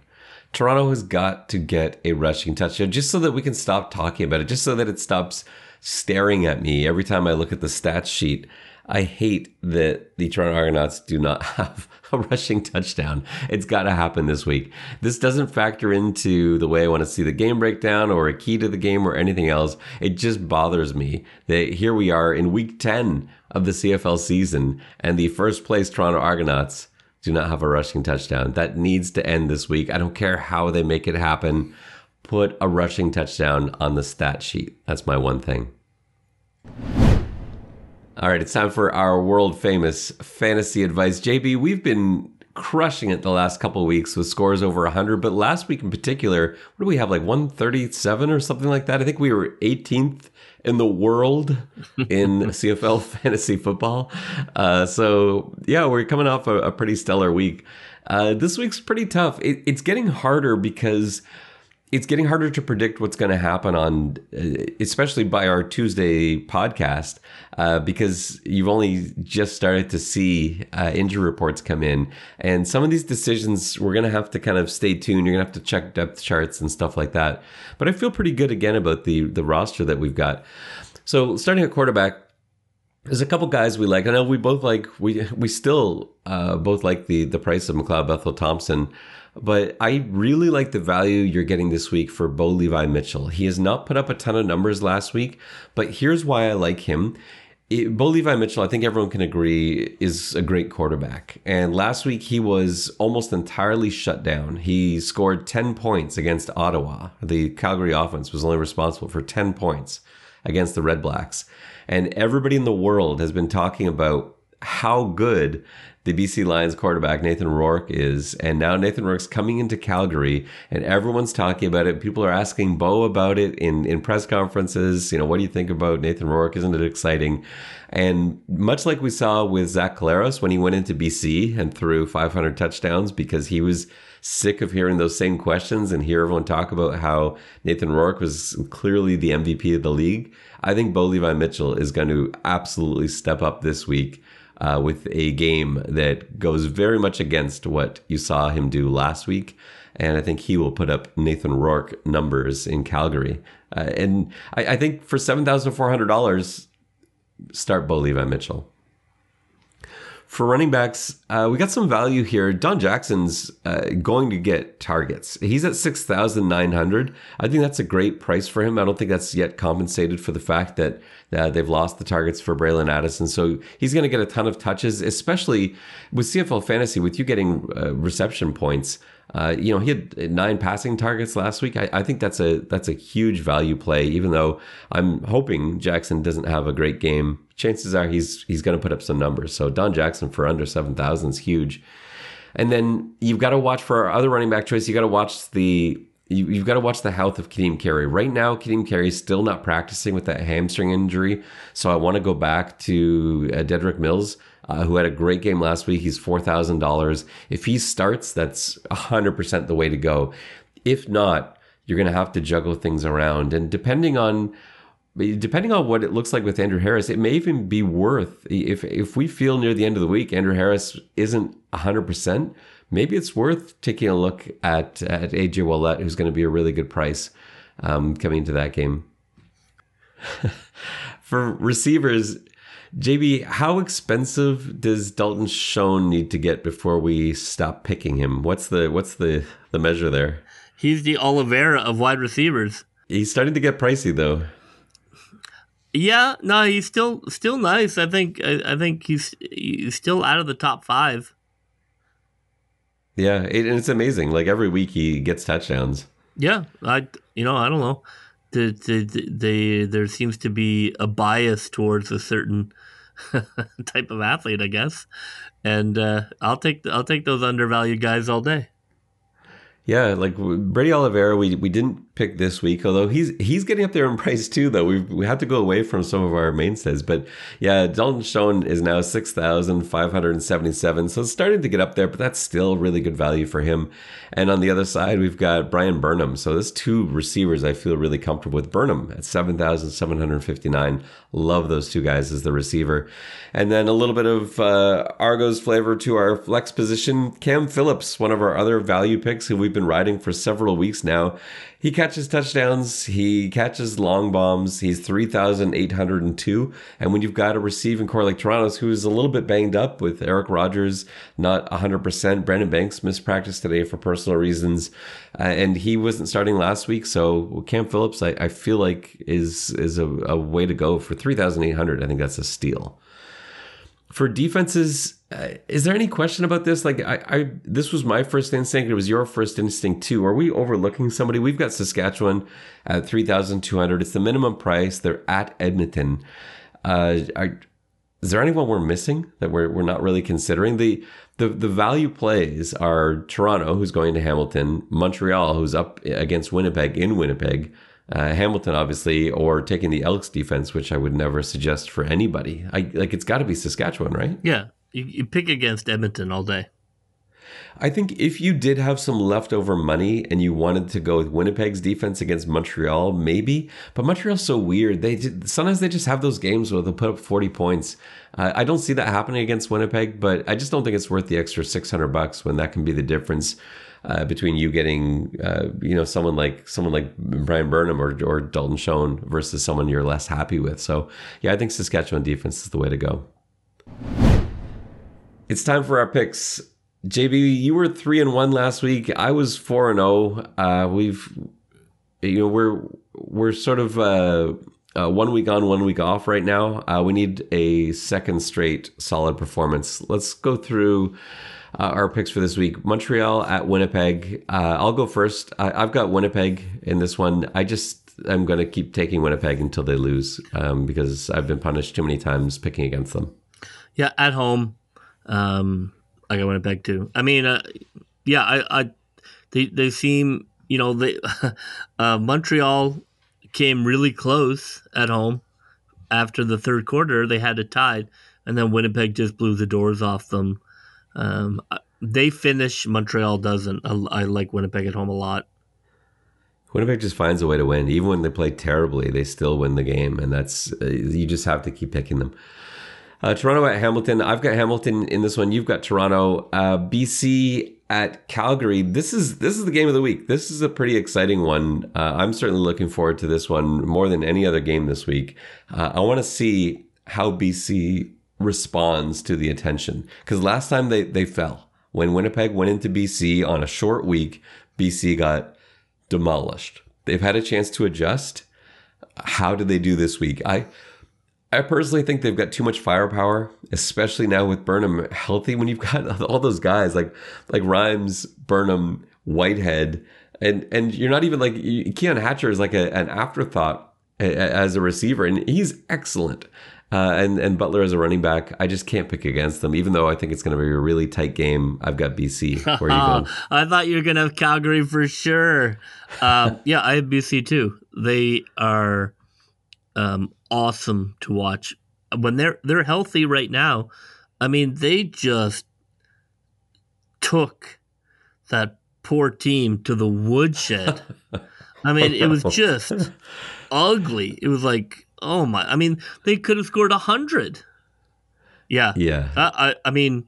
Toronto has got to get a rushing touchdown just so that we can stop talking about it. Just so that it stops staring at me every time I look at the stats sheet. I hate that the Toronto Argonauts do not have a rushing touchdown. It's got to happen this week. This doesn't factor into the way I want to see the game breakdown or a key to the game or anything else. It just bothers me that here we are in week 10 of the CFL season and the first place Toronto Argonauts do not have a rushing touchdown. That needs to end this week. I don't care how they make it happen. Put a rushing touchdown on the stat sheet. That's my one thing. All right, it's time for our world famous fantasy advice. JB, we've been crushing it the last couple weeks with scores over 100, but last week in particular, what do we have like 137 or something like that? I think we were 18th in the world in CFL fantasy football. Uh, so yeah, we're coming off a, a pretty stellar week. Uh, this week's pretty tough. It, it's getting harder because it's getting harder to predict what's going to happen on, uh, especially by our Tuesday podcast, uh, because you've only just started to see uh, injury reports come in, and some of these decisions we're going to have to kind of stay tuned. You're going to have to check depth charts and stuff like that. But I feel pretty good again about the the roster that we've got. So starting at quarterback, there's a couple guys we like. I know we both like we we still uh, both like the the price of McLeod Bethel Thompson. But I really like the value you're getting this week for Bo Levi Mitchell. He has not put up a ton of numbers last week, but here's why I like him. It, Bo Levi Mitchell, I think everyone can agree, is a great quarterback. And last week he was almost entirely shut down. He scored 10 points against Ottawa. The Calgary offense was only responsible for 10 points against the Red Blacks. And everybody in the world has been talking about how good the BC Lions quarterback Nathan Rourke is, and now Nathan Rourke's coming into Calgary, and everyone's talking about it. People are asking Bo about it in in press conferences. You know, what do you think about Nathan Rourke? Isn't it exciting? And much like we saw with Zach Collaros when he went into BC and threw 500 touchdowns because he was sick of hearing those same questions and hear everyone talk about how Nathan Rourke was clearly the MVP of the league. I think Bo Levi Mitchell is going to absolutely step up this week uh, with a game that goes very much against what you saw him do last week. And I think he will put up Nathan Rourke numbers in Calgary. Uh, and I, I, think for $7,400, start Bo Levi Mitchell. For running backs, uh, we got some value here. Don Jackson's uh, going to get targets. He's at 6,900. I think that's a great price for him. I don't think that's yet compensated for the fact that uh, they've lost the targets for Bralon Addison. So he's going to get a ton of touches, especially with CFL Fantasy, with you getting uh, reception points. Uh, you know, he had nine passing targets last week. I, I, think that's a that's a huge value play. Even though I'm hoping Jackson doesn't have a great game, chances are he's he's going to put up some numbers. So Don Jackson for under seven thousand is huge. And then you've got to watch for our other running back choice. You got to watch the you, have got to watch the health of Ka'Deem Carey. Right now, Ka'Deem Carey is still not practicing with that hamstring injury. So I want to go back to uh, Dedrick Mills uh, who had a great game last week. He's $4,000. If he starts, that's 100% the way to go. If not, you're going to have to juggle things around. And depending on depending on what it looks like with Andrew Harris, it may even be worth if if we feel near the end of the week Andrew Harris isn't 100%, maybe it's worth taking a look at at AJ Ouellette, who's going to be a really good price um, coming into that game. For receivers, JB, how expensive does Dalton Schoen need to get before we stop picking him? What's the what's the the measure there? He's the Oliveira of wide receivers. He's starting to get pricey though. Yeah, no, he's still still nice. I think I, I think he's he's still out of the top five. Yeah, it, and it's amazing. Like every week he gets touchdowns. Yeah, I you know I don't know. The, the, the, there seems to be a bias towards a certain type of athlete, I guess. And uh, I'll take I'll take those undervalued guys all day. Yeah, like Brady Oliveira, we we didn't pick this week, although he's he's getting up there in price too. Though we we have to go away from some of our mainstays, but yeah, Dalton Schoen is now six thousand five hundred and seventy seven, so it's starting to get up there, but that's still really good value for him. And on the other side, we've got Bryan Burnham. So there's two receivers I feel really comfortable with. Burnham at seven thousand seven hundred fifty nine. Love those two guys as the receiver, and then a little bit of uh, Argos flavor to our flex position. Cam Phillips, one of our other value picks who we've been riding for several weeks now. He catches touchdowns, he catches long bombs. He's 3,802. And when you've got a receiving corps like Toronto's, who's a little bit banged up with Eric Rogers not 100%, Brandon Banks missed practice today for personal reasons, uh, and he wasn't starting last week. So Cam Phillips, I, I feel like is is a, a way to go for 3,800. I think that's a steal. for defenses, uh, is there any question about this? Like, I, I, this was my first instinct. It was your first instinct too. Are we overlooking somebody? We've got Saskatchewan at three thousand two hundred. It's the minimum price. They're at Edmonton. Uh, are, is there anyone we're missing that we're we're not really considering? The the the value plays are Toronto, who's going to Hamilton, Montreal, who's up against Winnipeg in Winnipeg uh, Hamilton, obviously, or taking the Elks defense, which I would never suggest for anybody. I like it's got to be Saskatchewan, right? Yeah, you, you pick against Edmonton all day. I think if you did have some leftover money and you wanted to go with Winnipeg's defense against Montreal, maybe. But Montreal's so weird. They sometimes they just have those games where they'll put up forty points. Uh, I don't see that happening against Winnipeg, but I just don't think it's worth the extra six hundred bucks when that can be the difference uh, between you getting uh, you know someone like someone like Bryan Burnham or or Dalton Schoen versus someone you're less happy with. So yeah, I think Saskatchewan defense is the way to go. It's time for our picks. JB, you were three and one last week. I was four and zero. Oh. Uh, we've you know we're we're sort of. Uh, uh, one week on, one week off right now. Uh, we need a second straight solid performance. Let's go through uh, our picks for this week. Montreal at Winnipeg. Uh, I'll go first. I, have got Winnipeg in this one. I just I'm going to keep taking Winnipeg until they lose um, because I've been punished too many times picking against them. Yeah, at home, um, I Winnipeg too. I mean, uh, yeah, I, I, they they seem you know they uh, Montreal came really close at home after the third quarter. They had it tied, and then Winnipeg just blew the doors off them. Um, they finish. Montreal doesn't. I, I, like Winnipeg at home a lot. Winnipeg just finds a way to win, even when they play terribly. They still win the game, and that's uh, you just have to keep picking them. Uh, Toronto at Hamilton. I've got Hamilton in this one. You've got Toronto. Uh, BC at Calgary. This is this is the game of the week. This is a pretty exciting one. Uh, I'm certainly looking forward to this one more than any other game this week. Uh, I want to see how BC responds to the attention. Because last time they, they fell. When Winnipeg went into BC on a short week, BC got demolished. They've had a chance to adjust. How did they do this week? I I personally think they've got too much firepower, especially now with Burnham healthy. When you've got all those guys like like Rhymes, Burnham, Whitehead, and and you're not even like Keon Hatcher is like a, an afterthought as a receiver, and he's excellent. Uh, and and Butler as a running back, I just can't pick against them. Even though I think it's going to be a really tight game, I've got BC. Where you going? I thought you were going to have Calgary for sure. Um, yeah, I have BC too. They are um, awesome to watch when they're they're healthy right now. I mean, they just took that poor team to the woodshed. I mean, it was just ugly. It was like oh my! I mean, they could have scored a hundred. Yeah, yeah. I, I, I mean,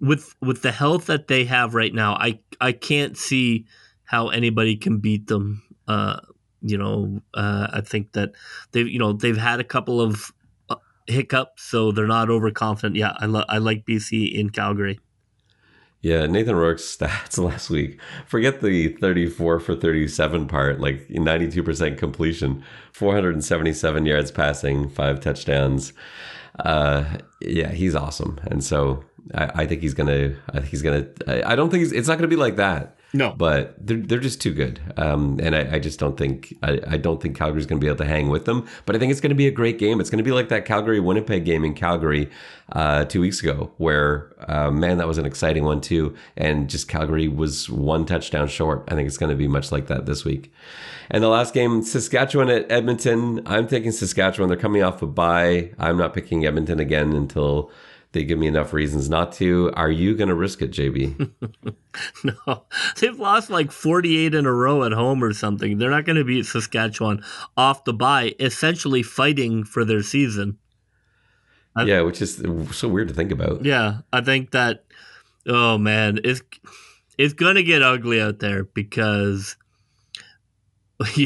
with with the health that they have right now, I I can't see how anybody can beat them. Uh, you know, uh, I think that they've you know they've had a couple of uh, hiccups, so they're not overconfident. Yeah, I lo- I like BC in Calgary. Yeah, Nathan Rourke's stats last week. Forget the 34 for 37 part, like 92% completion, 477 yards passing, five touchdowns. Uh, yeah, he's awesome. And so I, I think he's going to, I think he's going to, I don't think it's not going to be like that. No, but they're they're just too good, um, and I, I, just don't think I, I don't think Calgary's going to be able to hang with them. But I think it's going to be a great game. It's going to be like that Calgary Winnipeg game in Calgary uh, two weeks ago, where uh, man, that was an exciting one too. And just Calgary was one touchdown short. I think it's going to be much like that this week. And the last game, Saskatchewan at Edmonton. I'm taking Saskatchewan. They're coming off a bye. I'm not picking Edmonton again until they give me enough reasons not to. Are you going to risk it, JB? no, they've lost like 48 in a row at home or something. They're not going to beat Saskatchewan off the bye, essentially fighting for their season. I, yeah, which is so weird to think about. Yeah, I think that. Oh man, it's it's going to get ugly out there because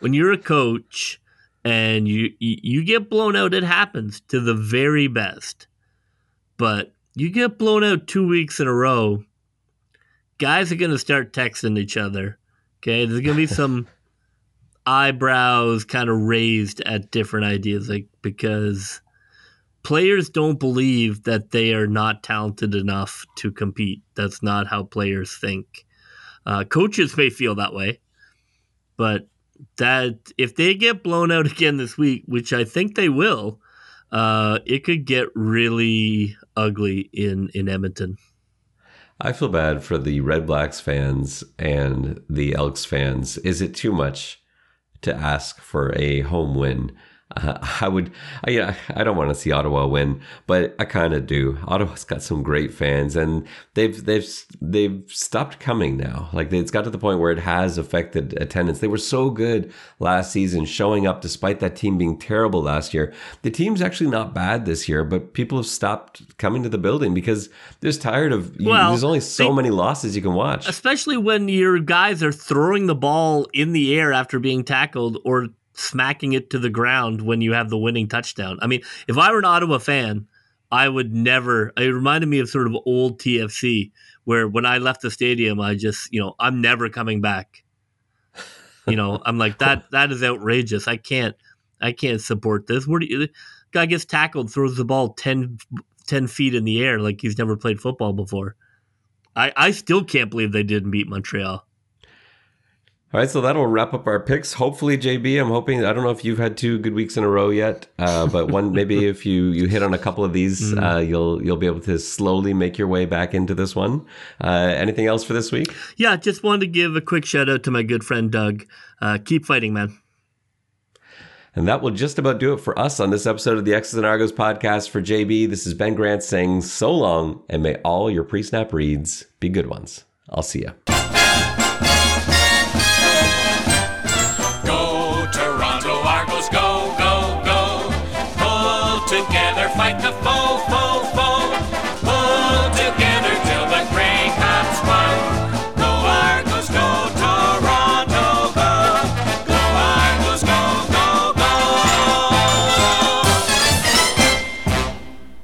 when you're a coach and you you get blown out, it happens to the very best but you get blown out two weeks in a row, guys are going to start texting each other. Okay. There's going to be some eyebrows kind of raised at different ideas, like because players don't believe that they are not talented enough to compete. That's not how players think. Uh, coaches may feel that way, but that if they get blown out again this week, which I think they will, uh, it could get really ugly in in Edmonton. I feel bad for the Red Blacks fans and the Elks fans. Is it too much to ask for a home win? Uh, I would, I, yeah, I don't want to see Ottawa win, but I kind of do. Ottawa's got some great fans, and they've they've they've stopped coming now. Like it's got to the point where it has affected attendance. They were so good last season, showing up despite that team being terrible last year. The team's actually not bad this year, but people have stopped coming to the building because they're just tired of. Well, there's only so they, many losses you can watch, especially when your guys are throwing the ball in the air after being tackled or smacking it to the ground when you have the winning touchdown. I mean, if I were an Ottawa fan, I would never. It reminded me of sort of old TFC, where when I left the stadium, I just, you know, I'm never coming back. You know, I'm like that. That is outrageous. I can't. I can't support this. Where do you? Guy gets tackled, throws the ball 10, 10 feet in the air like he's never played football before. I, I still can't believe they didn't beat Montreal. All right, so that'll wrap up our picks. Hopefully, JB, I'm hoping. I don't know if you've had two good weeks in a row yet, uh, but one maybe if you you hit on a couple of these, mm. uh, you'll you'll be able to slowly make your way back into this one. Uh, anything else for this week? Yeah, just wanted to give a quick shout out to my good friend Doug. Uh, keep fighting, man. And that will just about do it for us on this episode of the X's and Argos podcast. For JB, this is Ben Grant saying so long, and may all your pre snap reads be good ones. I'll see you.